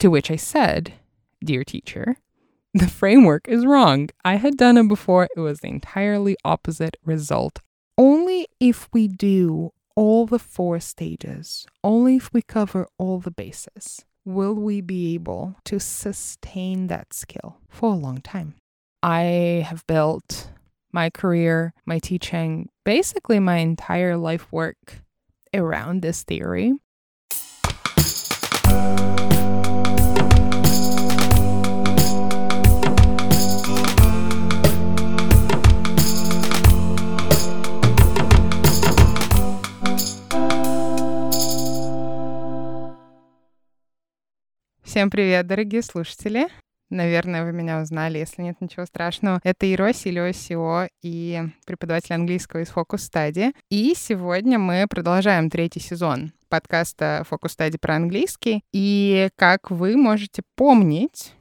To which I said, Dear teacher, the framework is wrong. I had done it before, it was the entirely opposite result. Only if we do all the four stages, only if we cover all the bases, will we be able to sustain that skill for a long time. I have built my career, my teaching, basically my entire life work around this theory. Всем привет, дорогие слушатели! Наверное, вы меня узнали, если нет ничего страшного. Это Ироси или СИО и преподаватель английского из Focus Study. И сегодня мы продолжаем третий сезон подкаста Focus Study про английский. И как вы можете помнить,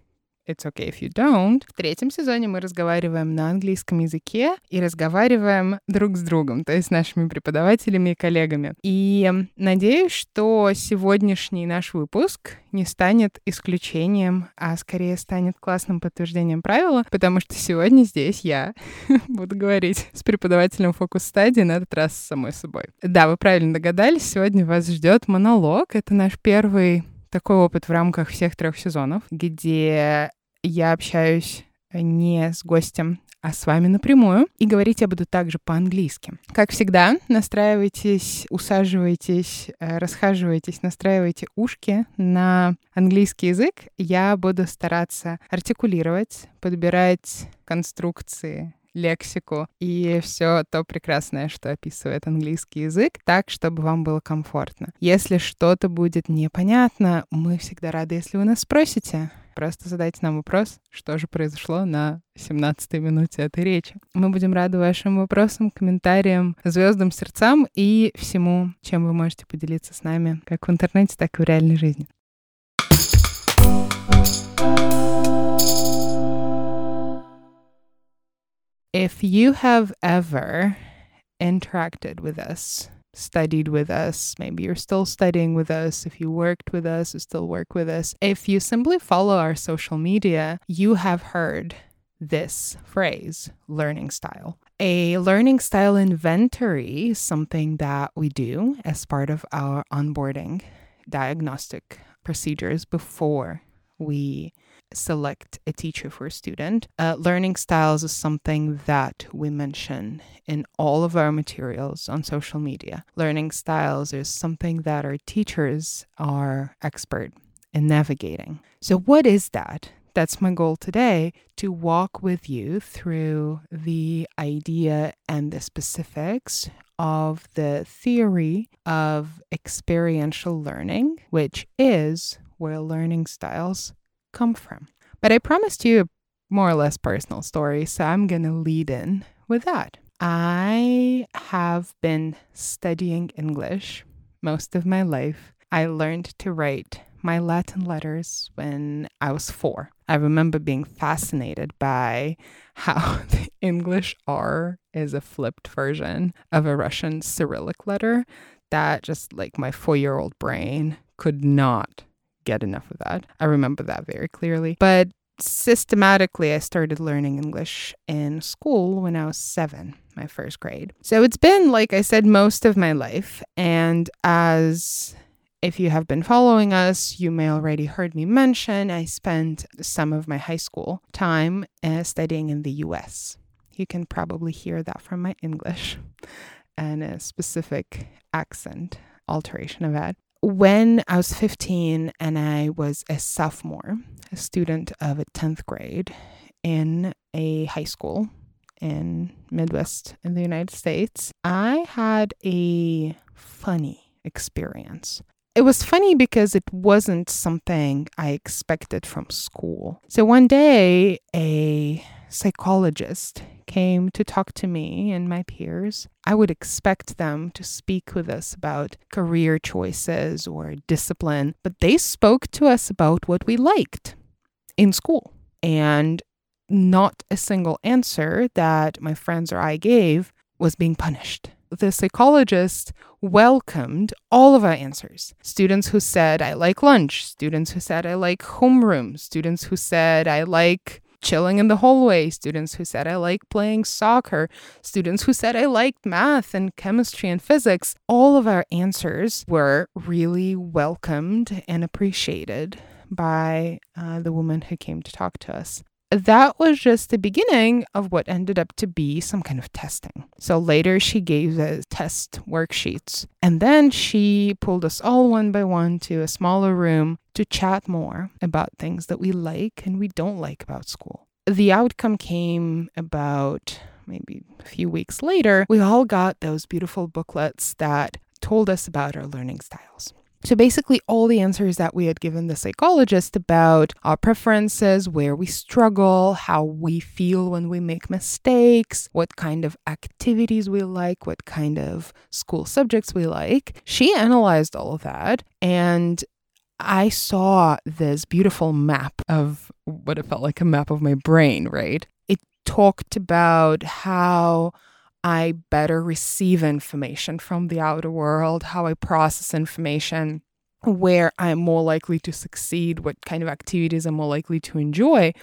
It's okay if you don't. В третьем сезоне мы разговариваем на английском языке и разговариваем друг с другом, то есть с нашими преподавателями и коллегами. И надеюсь, что сегодняшний наш выпуск не станет исключением, а скорее станет классным подтверждением правила, потому что сегодня здесь я буду говорить с преподавателем фокус-стадии, на этот раз с самой собой. Да, вы правильно догадались, сегодня вас ждет монолог. Это наш первый такой опыт в рамках всех трех сезонов, где я общаюсь не с гостем, а с вами напрямую. И говорить я буду также по-английски. Как всегда, настраивайтесь, усаживайтесь, э, расхаживайтесь, настраивайте ушки на английский язык. Я буду стараться артикулировать, подбирать конструкции, лексику и все то прекрасное, что описывает английский язык, так, чтобы вам было комфортно. Если что-то будет непонятно, мы всегда рады, если вы нас спросите. Просто задайте нам вопрос, что же произошло на 17-й минуте этой речи. Мы будем рады вашим вопросам, комментариям, звездам, сердцам и всему, чем вы можете поделиться с нами, как в интернете, так и в реальной жизни. If you have ever interacted with us studied with us, maybe you're still studying with us, if you worked with us, you still work with us. If you simply follow our social media, you have heard this phrase, learning style. A learning style inventory is something that we do as part of our onboarding diagnostic procedures before we select a teacher for a student. Uh, learning styles is something that we mention in all of our materials on social media. Learning styles is something that our teachers are expert in navigating. So, what is that? That's my goal today to walk with you through the idea and the specifics of the theory of experiential learning, which is where learning styles come from. But I promised you a more or less personal story, so I'm going to lead in with that. I have been studying English most of my life. I learned to write my Latin letters when I was four. I remember being fascinated by how the English R is a flipped version of a Russian Cyrillic letter that just like my four year old brain could not get enough of that. I remember that very clearly. But systematically, I started learning English in school when I was seven, my first grade. So it's been, like I said, most of my life. And as if you have been following us, you may already heard me mention I spent some of my high school time uh, studying in the US. You can probably hear that from my English and a specific accent alteration of that when I was 15 and I was a sophomore, a student of a 10th grade in a high school in Midwest in the United States, I had a funny experience. It was funny because it wasn't something I expected from school. So one day, a psychologist came to talk to me and my peers, I would expect them to speak with us about career choices or discipline, but they spoke to us about what we liked in school. And not a single answer that my friends or I gave was being punished. the psychologist welcomed all of our answers. Students who said, I like lunch, students who said, I like homeroom, students who said, I like chilling in the hallway, students who said I like playing soccer, students who said I liked math and chemistry and physics. All of our answers were really welcomed and appreciated by uh, the woman who came to talk to us that was just the beginning of what ended up to be some kind of testing. So later she gave us test worksheets. And then she pulled us all one by one to a smaller room to chat more about things that we like and we don't like about school. The outcome came about maybe a few weeks later. We all got those beautiful booklets that told us about our learning styles. So basically, all the answers that we had given the psychologist about our preferences, where we struggle, how we feel when we make mistakes, what kind of activities we like, what kind of school subjects we like, she analyzed all of that. And I saw this beautiful map of what it felt like a map of my brain, right? It talked about how I better receive information from the outer world, how I process information, where I'm more likely to succeed, what kind of activities I'm more likely to enjoy.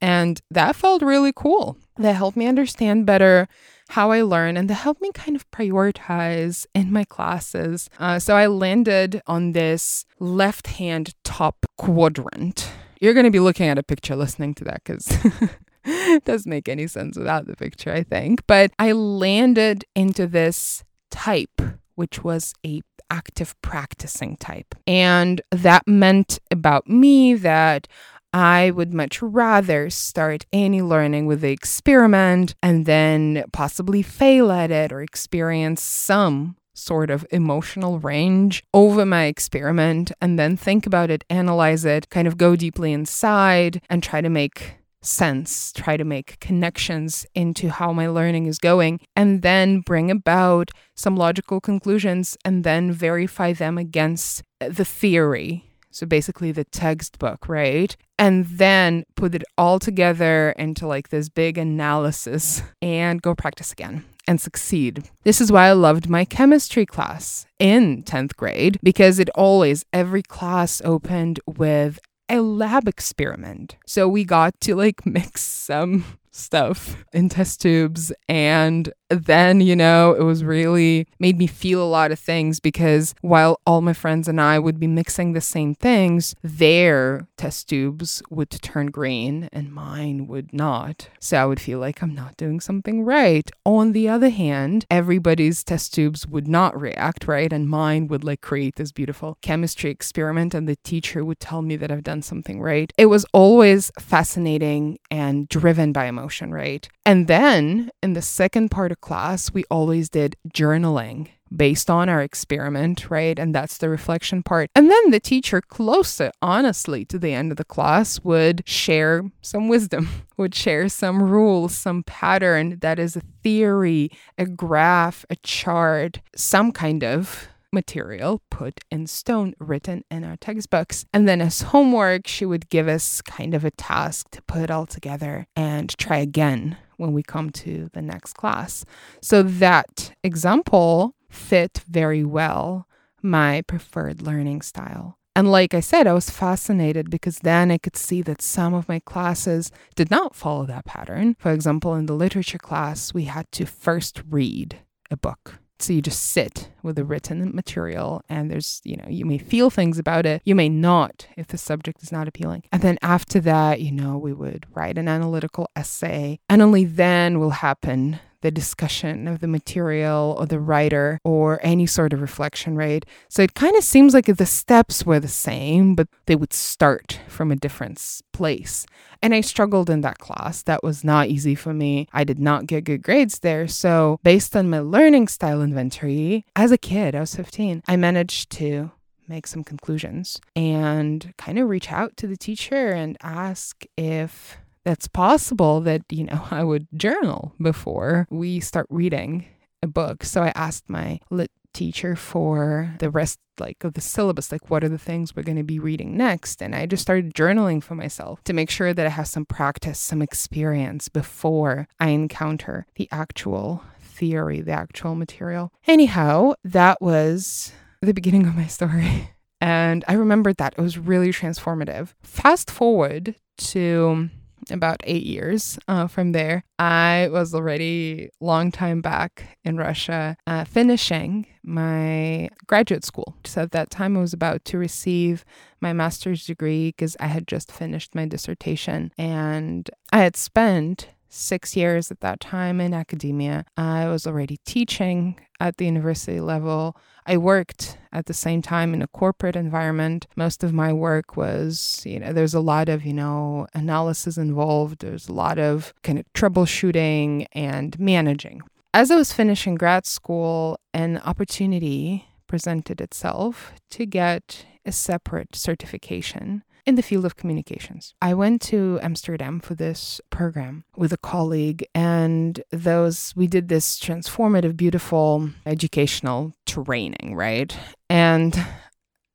And that felt really cool. That helped me understand better how I learn and that helped me kind of prioritize in my classes. Uh, so I landed on this left hand top quadrant. You're going to be looking at a picture listening to that because doesn't make any sense without the picture, I think. But I landed into this type, which was a active practicing type. And that meant about me that I would much rather start any learning with the experiment and then possibly fail at it or experience some sort of emotional range over my experiment and then think about it, analyze it, kind of go deeply inside and try to make sense, try to make connections into how my learning is going, and then bring about some logical conclusions and then verify them against the theory. So basically, the textbook, right? And then put it all together into like this big analysis and go practice again and succeed. This is why I loved my chemistry class in 10th grade because it always, every class opened with a lab experiment. So we got to like mix some stuff in test tubes. And then, you know, it was really made me feel a lot of things because while all my friends and I would be mixing the same things, their test tubes would turn green and mine would not. So I would feel like I'm not doing something right. On the other hand, everybody's test tubes would not react, right? And mine would like create this beautiful chemistry experiment and the teacher would tell me that I've done something right. It was always fascinating and driven by emotion emotion, right? And then in the second part of class, we always did journaling based on our experiment, right? And that's the reflection part. And then the teacher, closer, honestly, to the end of the class, would share some wisdom, would share some rules, some pattern that is a theory, a graph, a chart, some kind of material put in stone written in our textbooks. And then as homework, she would give us kind of a task to put it all together and try again when we come to the next class. So that example fit very well my preferred learning style. And like I said, I was fascinated because then I could see that some of my classes did not follow that pattern. For example, in the literature class, we had to first read a book so you just sit with the written material and there's, you know, you may feel things about it. You may not if the subject is not appealing. And then after that, you know, we would write an analytical essay and only then will happen the discussion of the material or the writer or any sort of reflection, right? So it kind of seems like the steps were the same, but they would start from a different place. And I struggled in that class. That was not easy for me. I did not get good grades there. So, based on my learning style inventory, as a kid, I was 15, I managed to make some conclusions and kind of reach out to the teacher and ask if that's possible that, you know, I would journal before we start reading a book. So I asked my lit teacher for the rest like of the syllabus like what are the things we're going to be reading next and i just started journaling for myself to make sure that i have some practice some experience before i encounter the actual theory, the actual material. Anyhow, that was the beginning of my story. And I remembered that it was really transformative. Fast forward to about eight years uh, from there. I was already long time back in Russia, uh, finishing my graduate school. So at that time, I was about to receive my master's degree because I had just finished my dissertation, and I had spent six years at that time in academia. I was already teaching at the university level. I worked at the same time in a corporate environment. Most of my work was, you know, there's a lot of, you know, analysis involved, there's a lot of kind of troubleshooting and managing. As I was finishing grad school, an opportunity presented itself to get a separate certification in the field of communications. I went to Amsterdam for this program with a colleague, and those we did this transformative, beautiful educational training, right? And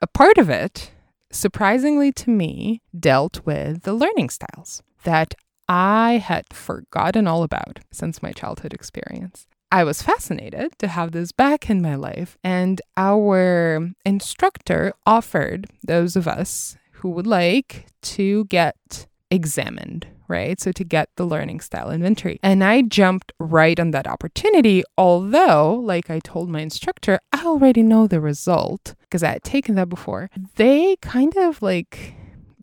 a part of it, surprisingly to me, dealt with the learning styles that I had forgotten all about since my childhood experience. I was fascinated to have this back in my life, and our instructor offered those of us who would like to get examined, right? So to get the learning style inventory. And I jumped right on that opportunity, although, like I told my instructor, I already know the result because I had taken that before. They kind of like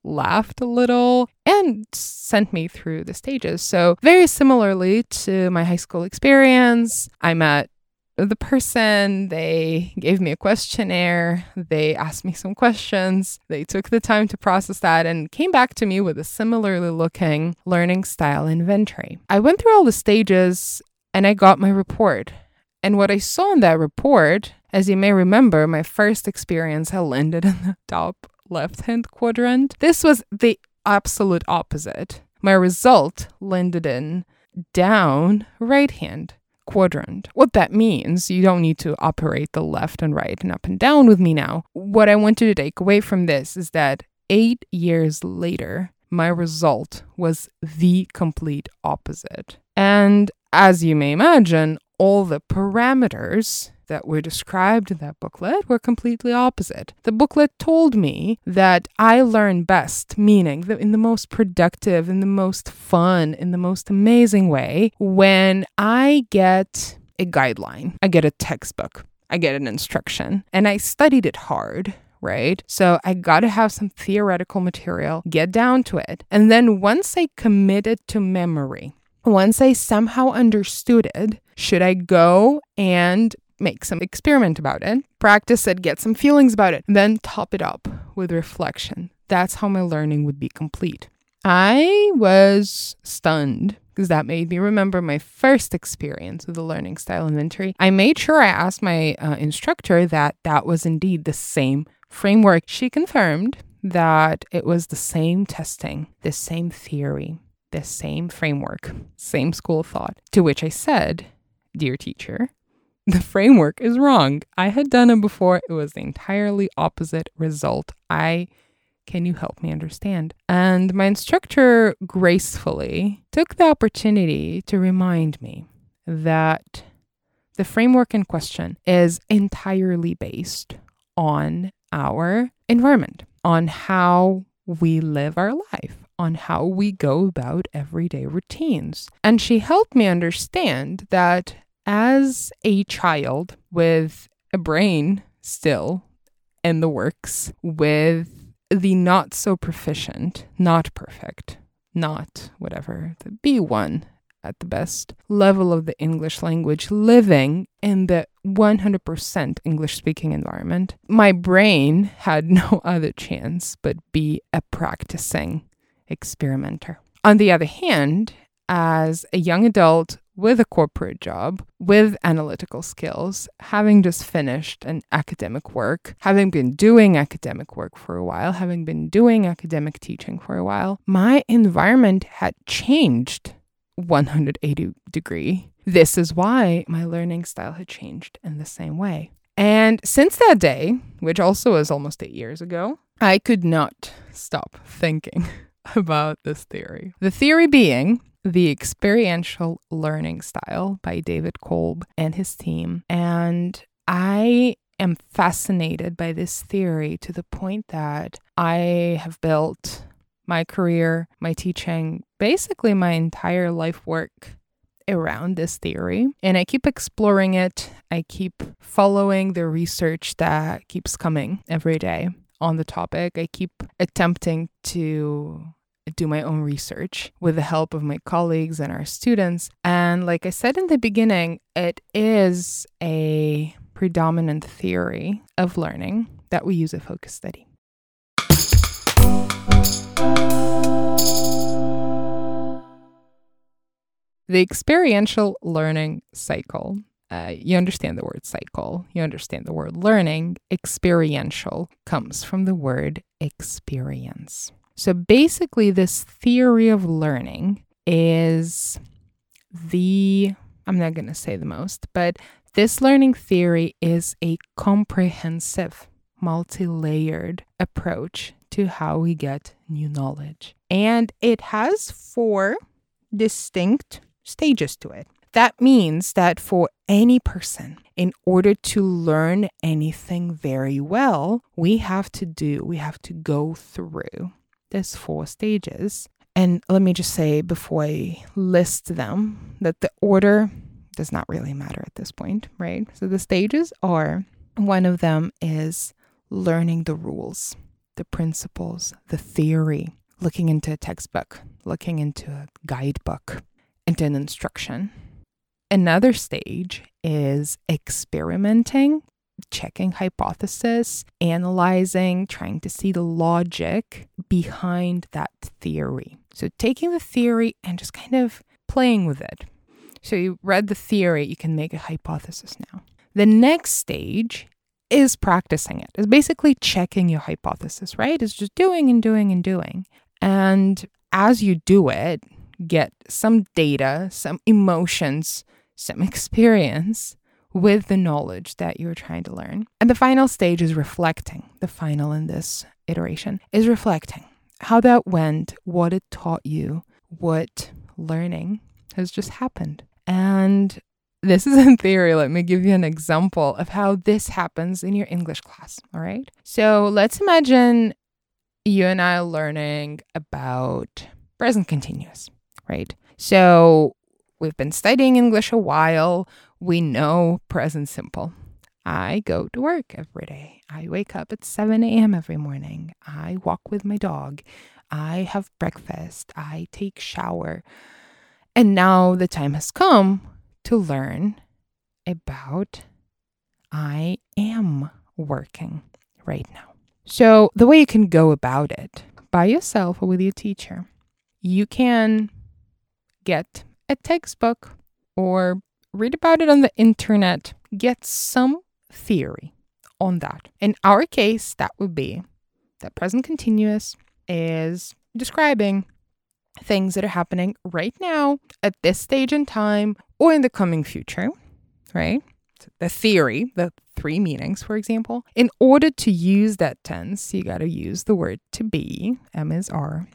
laughed a little and sent me through the stages. So, very similarly to my high school experience, I met the person, they gave me a questionnaire, they asked me some questions, they took the time to process that and came back to me with a similarly looking learning style inventory. I went through all the stages and I got my report. And what I saw in that report, as you may remember, my first experience had landed in the top left hand quadrant. This was the absolute opposite. My result landed in down right hand quadrant. What that means, you don't need to operate the left and right and up and down with me now. What I want you to take away from this is that eight years later, my result was the complete opposite. And as you may imagine, all the parameters that were described in that booklet were completely opposite. The booklet told me that I learn best, meaning that in the most productive, in the most fun, in the most amazing way, when I get a guideline, I get a textbook, I get an instruction, and I studied it hard right? So I got to have some theoretical material, get down to it. And then once I committed to memory, once I somehow understood it, should I go and make some experiment about it, practice it, get some feelings about it, then top it up with reflection. That's how my learning would be complete. I was stunned because that made me remember my first experience with the learning style inventory. I made sure I asked my uh, instructor that that was indeed the same framework. She confirmed that it was the same testing, the same theory, the same framework, same school of thought. To which I said, Dear teacher, the framework is wrong. I had done it before. It was the entirely opposite result. I can you help me understand? And my instructor gracefully took the opportunity to remind me that the framework in question is entirely based on our environment, on how we live our life, on how we go about everyday routines. And she helped me understand that as a child with a brain still in the works, with the not so proficient, not perfect, not whatever, the B1 at the best level of the English language, living in the 100% English speaking environment, my brain had no other chance but be a practicing experimenter. On the other hand, as a young adult with a corporate job, with analytical skills, having just finished an academic work, having been doing academic work for a while, having been doing academic teaching for a while, my environment had changed 180 degree. This is why my learning style had changed in the same way. And since that day, which also was almost eight years ago, I could not stop thinking about this theory. The theory being The Experiential Learning Style by David Kolb and his team. And I am fascinated by this theory to the point that I have built my career, my teaching, basically my entire life work around this theory. And I keep exploring it. I keep following the research that keeps coming every day on the topic. I keep attempting to do my own research with the help of my colleagues and our students. And like I said in the beginning, it is a predominant theory of learning that we use a Focus Study. The experiential learning cycle. Uh, you understand the word cycle, you understand the word learning. Experiential comes from the word experience. So basically, this theory of learning is the, I'm not going to say the most, but this learning theory is a comprehensive, multi layered approach to how we get new knowledge. And it has four distinct stages to it. That means that for any person, in order to learn anything very well, we have to do, we have to go through these four stages. And let me just say before I list them that the order does not really matter at this point, right? So the stages are one of them is learning the rules, the principles, the theory, looking into a textbook, looking into a guidebook, into an instruction. Another stage is experimenting, checking hypothesis, analyzing, trying to see the logic behind that theory. So taking the theory and just kind of playing with it. So you read the theory, you can make a hypothesis now. The next stage is practicing it. It's basically checking your hypothesis, right? It's just doing and doing and doing. And as you do it, get some data, some emotions, some experience with the knowledge that you're trying to learn. And the final stage is reflecting. The final in this iteration is reflecting how that went, what it taught you, what learning has just happened. And this is in theory. Let me give you an example of how this happens in your English class. All right. So let's imagine you and I are learning about present continuous, right? So we've been studying English a while. We know present simple. I go to work every day. I wake up at 7 a.m. every morning. I walk with my dog. I have breakfast. I take shower. And now the time has come to learn about I am working right now. So, the way you can go about it by yourself or with your teacher, you can get a textbook or read about it on the internet, get some theory on that. In our case, that would be that present continuous is describing things that are happening right now at this stage in time or in the coming future, right? The theory, the three meanings, for example. In order to use that tense, you got to use the word to be, M is R,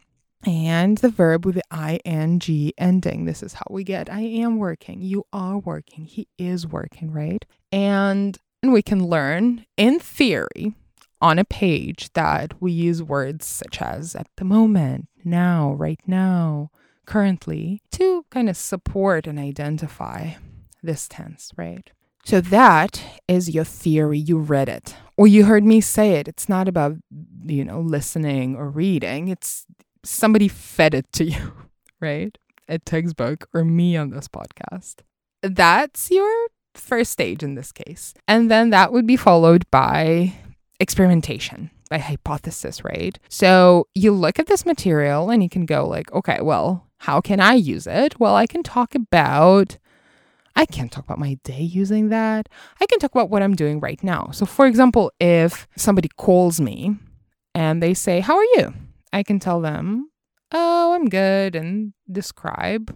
and the verb with the ing ending. This is how we get I am working, you are working, he is working, right? And, and we can learn in theory on a page that we use words such as at the moment, now, right now, currently to kind of support and identify this tense, right? So that is your theory. You read it or you heard me say it. It's not about, you know, listening or reading. It's somebody fed it to you, right? A textbook or me on this podcast. That's your first stage in this case. And then that would be followed by experimentation by hypothesis, right? So you look at this material and you can go like, okay, well, how can I use it? Well, I can talk about I can't talk about my day using that. I can talk about what I'm doing right now. So for example, if somebody calls me and they say, "How are you?" I can tell them, "Oh, I'm good," and describe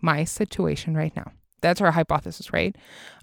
my situation right now. That's our hypothesis, right?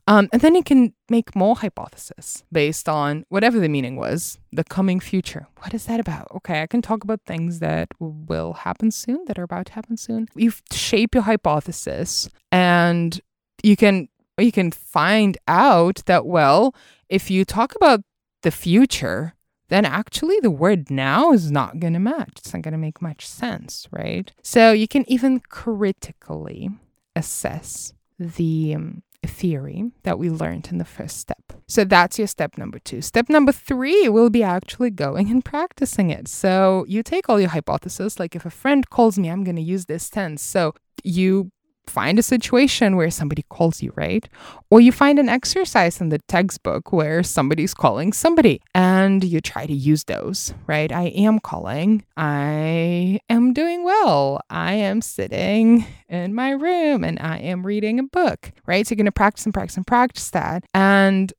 Um, and then you can make more hypotheses based on whatever the meaning was, the coming future. What is that about? Okay, I can talk about things that will happen soon, that are about to happen soon. You shape your hypothesis and you can you can find out that well, if you talk about the future, then actually the word now is not going to match. It's not going to make much sense, right? So you can even critically assess the um, theory that we learned in the first step. So that's your step number two. Step number three will be actually going and practicing it. So you take all your hypotheses, like if a friend calls me, I'm going to use this tense. So you find a situation where somebody calls you, right? Or you find an exercise in the textbook where somebody's calling somebody and you try to use those, right? I am calling. I am doing well. I am sitting in my room and I am reading a book, right? So you're going to practice and practice and practice that. And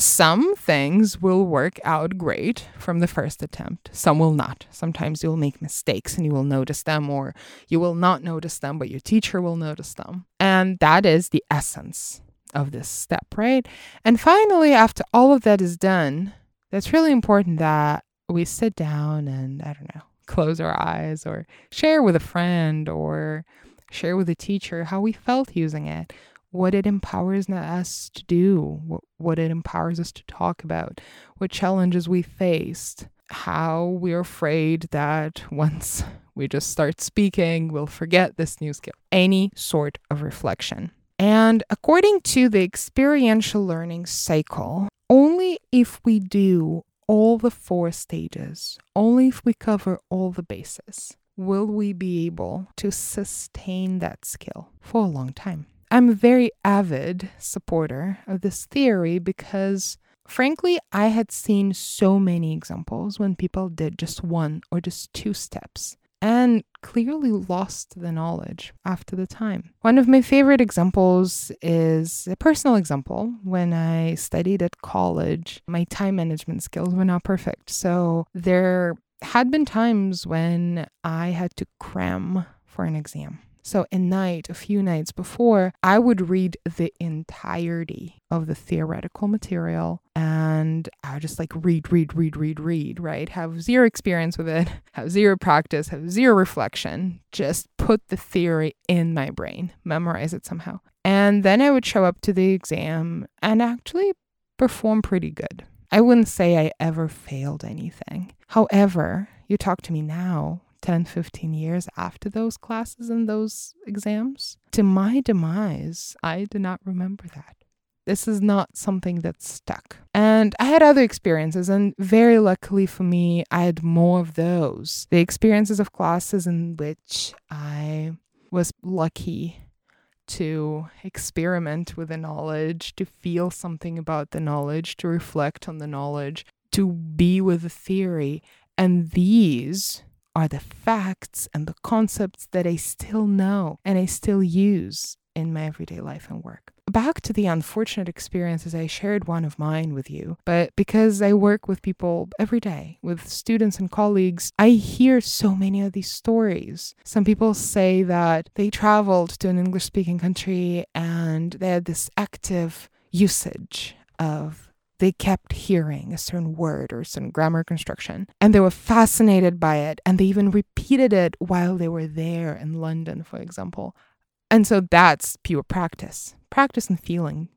some things will work out great from the first attempt. Some will not. Sometimes you'll make mistakes and you will notice them, or you will not notice them, but your teacher will notice them. And that is the essence of this step, right? And finally, after all of that is done, it's really important that we sit down and, I don't know, close our eyes or share with a friend or share with a teacher how we felt using it what it empowers us to do, what, it empowers us to talk about, what challenges we faced, how we're afraid that once we just start speaking, we'll forget this new skill. Any sort of reflection. And according to the experiential learning cycle, only if we do all the four stages, only if we cover all the bases, will we be able to sustain that skill for a long time. I'm a very avid supporter of this theory because, frankly, I had seen so many examples when people did just one or just two steps and clearly lost the knowledge after the time. One of my favorite examples is a personal example. When I studied at college, my time management skills were not perfect. So there had been times when I had to cram for an exam. So, a night, a few nights before, I would read the entirety of the theoretical material and I would just like read, read, read, read, read, right? Have zero experience with it, have zero practice, have zero reflection, just put the theory in my brain, memorize it somehow. And then I would show up to the exam and actually perform pretty good. I wouldn't say I ever failed anything. However, you talk to me now, 10, 15 years after those classes and those exams. To my demise, I do not remember that. This is not something that stuck. And I had other experiences, and very luckily for me, I had more of those. The experiences of classes in which I was lucky to experiment with the knowledge, to feel something about the knowledge, to reflect on the knowledge, to be with the theory. And these are the facts and the concepts that I still know and I still use in my everyday life and work. Back to the unfortunate experiences, I shared one of mine with you, but because I work with people every day, with students and colleagues, I hear so many of these stories. Some people say that they traveled to an English speaking country and they had this active usage of they kept hearing a certain word or certain grammar construction and they were fascinated by it and they even repeated it while they were there in London, for example. And so that's pure practice, practice and feeling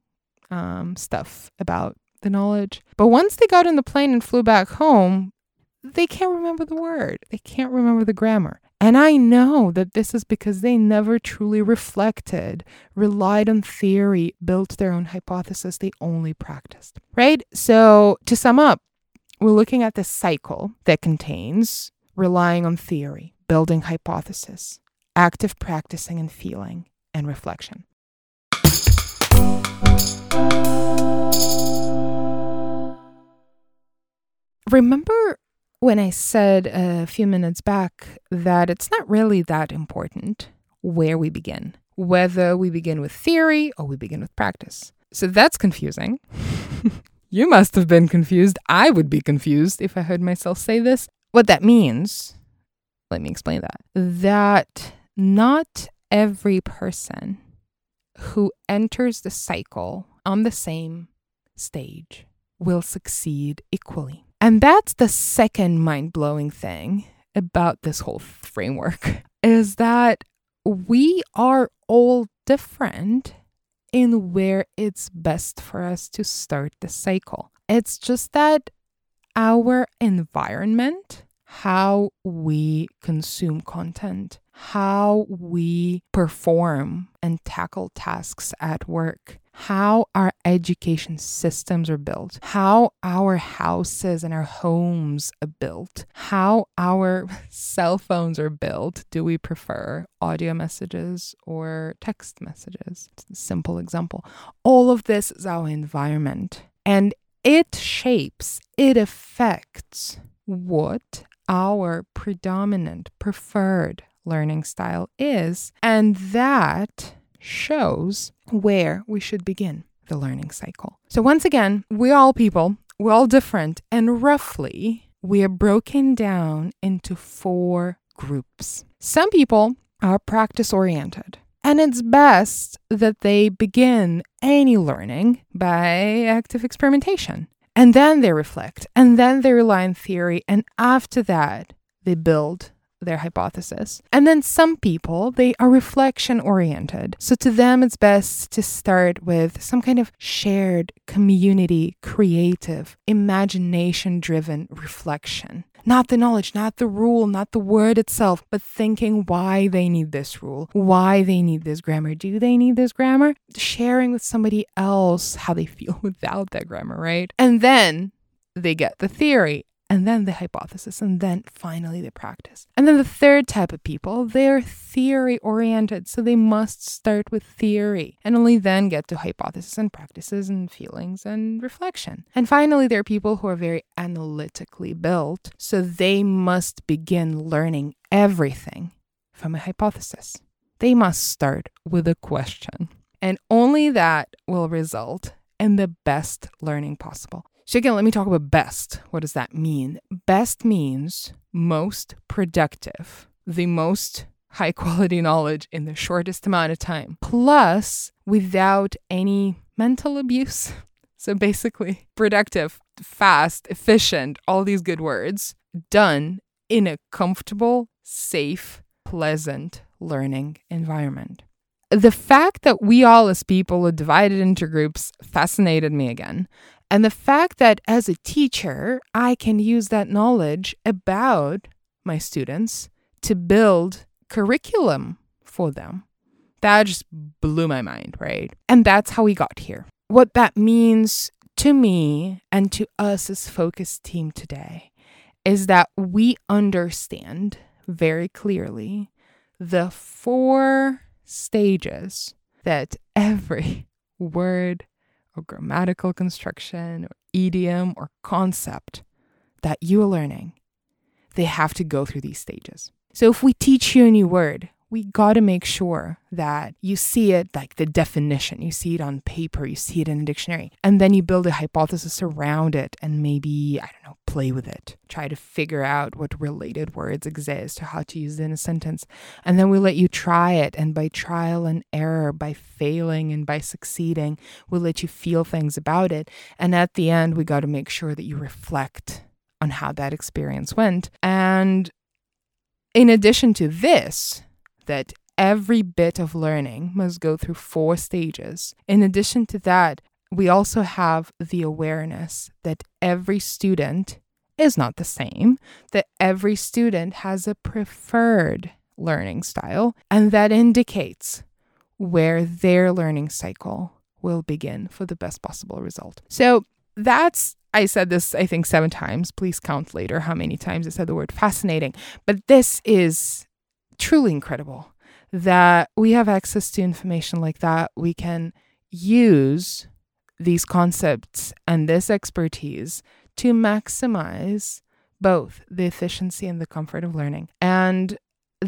um, stuff about the knowledge. But once they got in the plane and flew back home, they can't remember the word, they can't remember the grammar. And I know that this is because they never truly reflected, relied on theory, built their own hypothesis, they only practiced. Right? So, to sum up, we're looking at this cycle that contains relying on theory, building hypothesis, active practicing and feeling, and reflection. Remember when I said a few minutes back that it's not really that important where we begin, whether we begin with theory or we begin with practice. So that's confusing. you must have been confused. I would be confused if I heard myself say this. What that means, let me explain that. That not every person who enters the cycle on the same stage will succeed equally. And that's the second mind blowing thing about this whole framework is that we are all different in where it's best for us to start the cycle. It's just that our environment, how we consume content, how we perform and tackle tasks at work, how our education systems are built, how our houses and our homes are built, how our cell phones are built. Do we prefer audio messages or text messages? It's a simple example. All of this is our environment, and it shapes, it affects what our predominant, preferred learning style is. And that shows where we should begin the learning cycle. So, once again, we all people, we're all different, and roughly we are broken down into four groups. Some people are practice oriented. And it's best that they begin any learning by active experimentation. And then they reflect, and then they rely on theory, and after that, they build their hypothesis. And then some people, they are reflection oriented. So to them, it's best to start with some kind of shared community, creative, imagination driven reflection. Not the knowledge, not the rule, not the word itself, but thinking why they need this rule, why they need this grammar. Do they need this grammar? Sharing with somebody else how they feel without that grammar, right? And then they get the theory and then the hypothesis, and then finally the practice. And then the third type of people, they're theory oriented, so they must start with theory and only then get to hypothesis and practices and feelings and reflection. And finally, there are people who are very analytically built, so they must begin learning everything from a hypothesis. They must start with a question, and only that will result in the best learning possible. So, again, let me talk about best. What does that mean? Best means most productive, the most high quality knowledge in the shortest amount of time, plus without any mental abuse. So, basically, productive, fast, efficient, all these good words done in a comfortable, safe, pleasant learning environment. The fact that we all as people are divided into groups fascinated me again and the fact that as a teacher, I can use that knowledge about my students to build curriculum for them. That just blew my mind, right? And that's how we got here. What that means to me and to us as Focus Team today is that we understand very clearly the four stages that every word or grammatical construction or idiom or concept that you are learning, they have to go through these stages. So if we teach you a new word, we got to make sure that you see it like the definition, you see it on paper, you see it in a dictionary, and then you build a hypothesis around it and maybe, I don't know, play with it. Try to figure out what related words exist or how to use it in a sentence. And then we let you try it. And by trial and error, by failing and by succeeding, we'll let you feel things about it. And at the end, we got to make sure that you reflect on how that experience went. And in addition to this, that every bit of learning must go through four stages. In addition to that, we also have the awareness that every student is not the same, that every student has a preferred learning style, and that indicates where their learning cycle will begin for the best possible result. So that's I said this, I think, seven times. Please count later how many times I said the word fascinating. But this is truly incredible that we have access to information like that. We can use these concepts and this expertise to maximize both the efficiency and the comfort of learning. And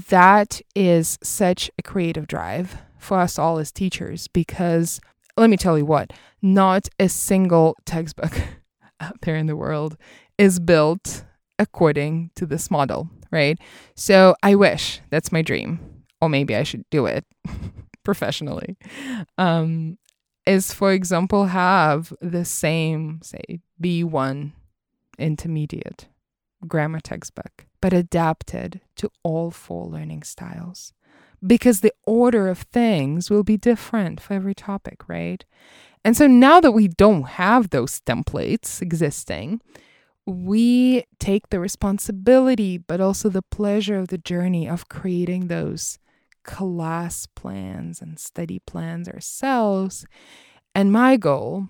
that is such a creative drive for us all as teachers because let me tell you what, not a single textbook out there in the world is built according to this model, right? So I wish that's my dream, or maybe I should do it professionally. Um, is, for example, have the same, say, B1 intermediate grammar textbook, but adapted to all four learning styles. Because the order of things will be different for every topic, right? And so now that we don't have those templates existing, we take the responsibility, but also the pleasure of the journey of creating those class plans and study plans ourselves. And my goal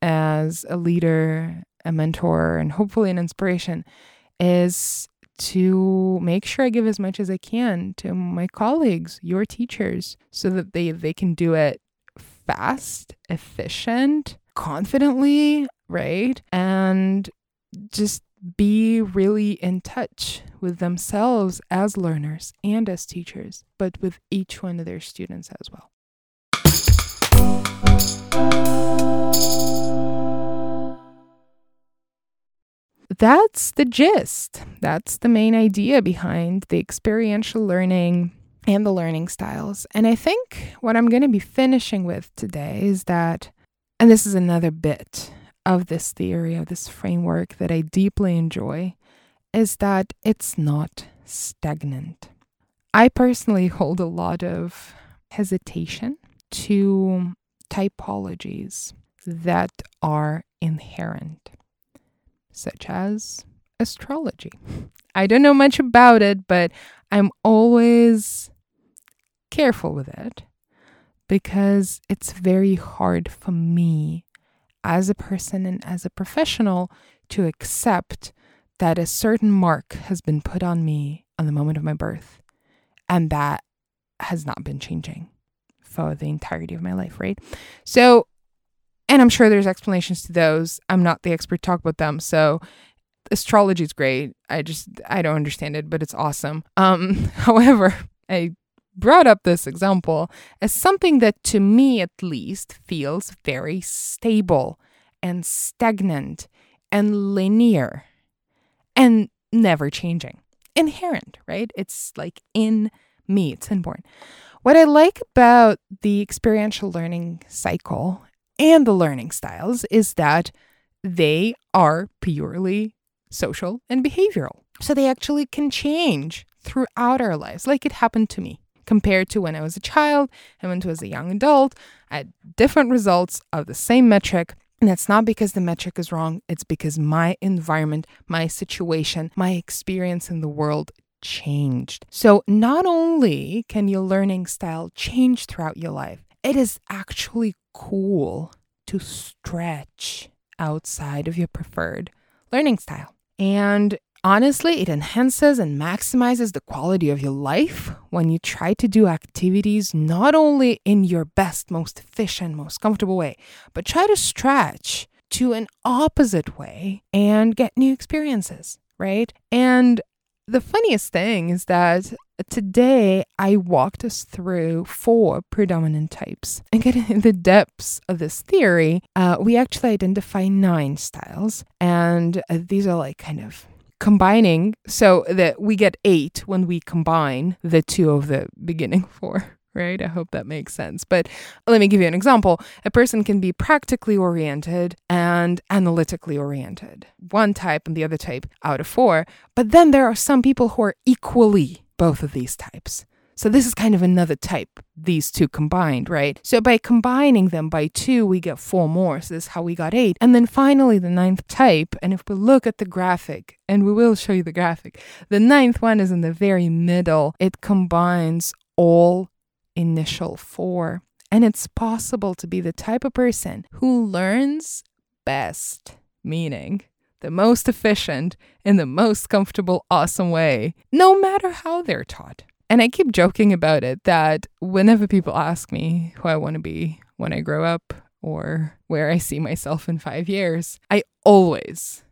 as a leader, a mentor, and hopefully an inspiration is to make sure I give as much as I can to my colleagues, your teachers, so that they, they can do it fast, efficient, confidently, right? And just be really in touch with themselves as learners and as teachers, but with each one of their students as well. That's the gist. That's the main idea behind the experiential learning and the learning styles. And I think what I'm going to be finishing with today is that, and this is another bit of this theory, of this framework that I deeply enjoy, is that it's not stagnant. I personally hold a lot of hesitation to typologies that are inherent, such as astrology. I don't know much about it, but I'm always careful with it because it's very hard for me as a person and as a professional to accept that a certain mark has been put on me on the moment of my birth and that has not been changing for the entirety of my life, right? So, and I'm sure there's explanations to those. I'm not the expert to talk about them. So, astrology is great. I just I don't understand it, but it's awesome. Um, however, I brought up this example as something that to me at least feels very stable and stagnant and linear and never changing. Inherent, right? It's like in me, it's inborn. What I like about the experiential learning cycle and the learning styles is that they are purely social and behavioral. So they actually can change throughout our lives, like it happened to me. Compared to when I was a child and when I was a young adult, I had different results of the same metric. And that's not because the metric is wrong, it's because my environment, my situation, my experience in the world changed. So, not only can your learning style change throughout your life, it is actually cool to stretch outside of your preferred learning style. And honestly, it enhances and maximizes the quality of your life when you try to do activities not only in your best, most efficient, most comfortable way, but try to stretch to an opposite way and get new experiences, right? And the funniest thing is that today I walked us through four predominant types. And getting in the depths of this theory, uh, we actually identify nine styles. And uh, these are like kind of combining so that we get eight when we combine the two of the beginning four right? I hope that makes sense. But let me give you an example. A person can be practically oriented and analytically oriented, one type and the other type out of four. But then there are some people who are equally both of these types. So this is kind of another type, these two combined, right? So by combining them by two, we get four more. So this is how we got eight. And then finally, the ninth type. And if we look at the graphic, and we will show you the graphic, the ninth one is in the very middle. It combines all initial four. And it's possible to be the type of person who learns best, meaning the most efficient in the most comfortable, awesome way, no matter how they're taught. And I keep joking about it that whenever people ask me who I want to be when I grow up or where I see myself in five years, I always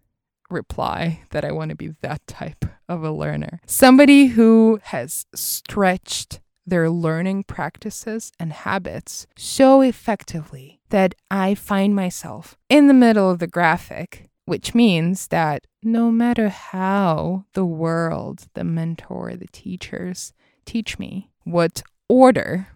reply that I want to be that type of a learner. Somebody who has stretched their learning practices and habits so effectively that I find myself in the middle of the graphic, which means that no matter how the world, the mentor, the teachers teach me what order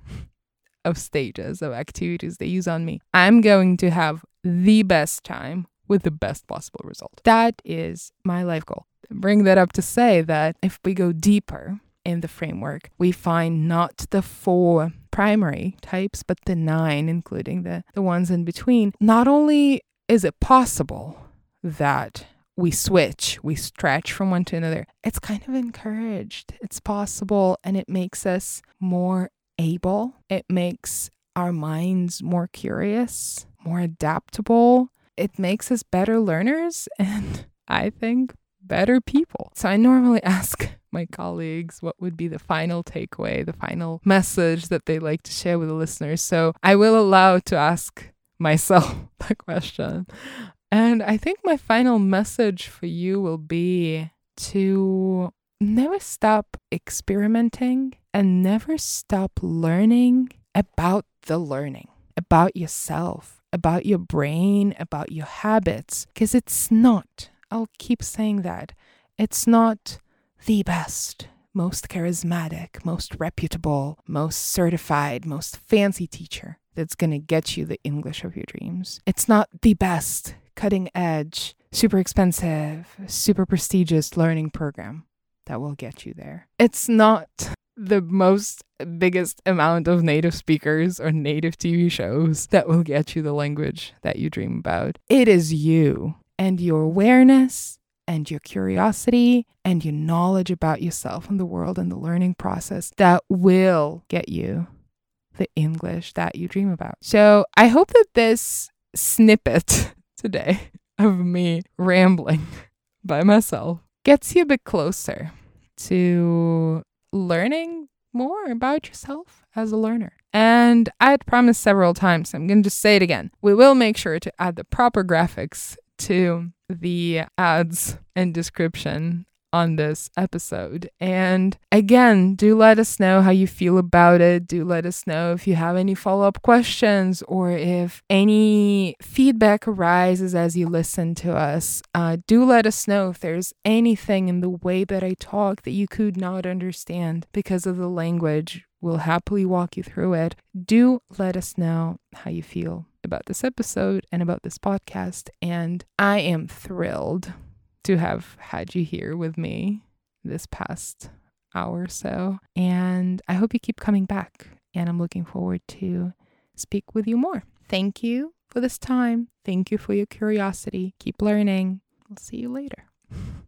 of stages of activities they use on me, I'm going to have the best time with the best possible result. That is my life goal. Bring that up to say that if we go deeper in the framework, we find not the four primary types, but the nine, including the, the ones in between. Not only is it possible that we switch, we stretch from one to another, it's kind of encouraged. It's possible, and it makes us more able. It makes our minds more curious, more adaptable. It makes us better learners and I think better people. So I normally ask my colleagues what would be the final takeaway, the final message that they like to share with the listeners. So I will allow to ask myself the question. And I think my final message for you will be to never stop experimenting and never stop learning about the learning, about yourself, about your brain, about your habits, because it's not, I'll keep saying that, it's not the best, most charismatic, most reputable, most certified, most fancy teacher that's going to get you the English of your dreams. It's not the best, cutting edge, super expensive, super prestigious learning program that will get you there. It's not the most biggest amount of native speakers or native TV shows that will get you the language that you dream about. It is you and your awareness and your curiosity and your knowledge about yourself and the world and the learning process that will get you the English that you dream about. So I hope that this snippet today of me rambling by myself gets you a bit closer to learning more about yourself as a learner. And I had promised several times, I'm going to just say it again. We will make sure to add the proper graphics to the ads and description on this episode. And again, do let us know how you feel about it. Do let us know if you have any follow up questions or if any feedback arises as you listen to us. Uh, do let us know if there's anything in the way that I talk that you could not understand because of the language. We'll happily walk you through it. Do let us know how you feel about this episode and about this podcast. And I am thrilled to have had you here with me this past hour or so. And I hope you keep coming back. And I'm looking forward to speak with you more. Thank you for this time. Thank you for your curiosity. Keep learning. I'll see you later.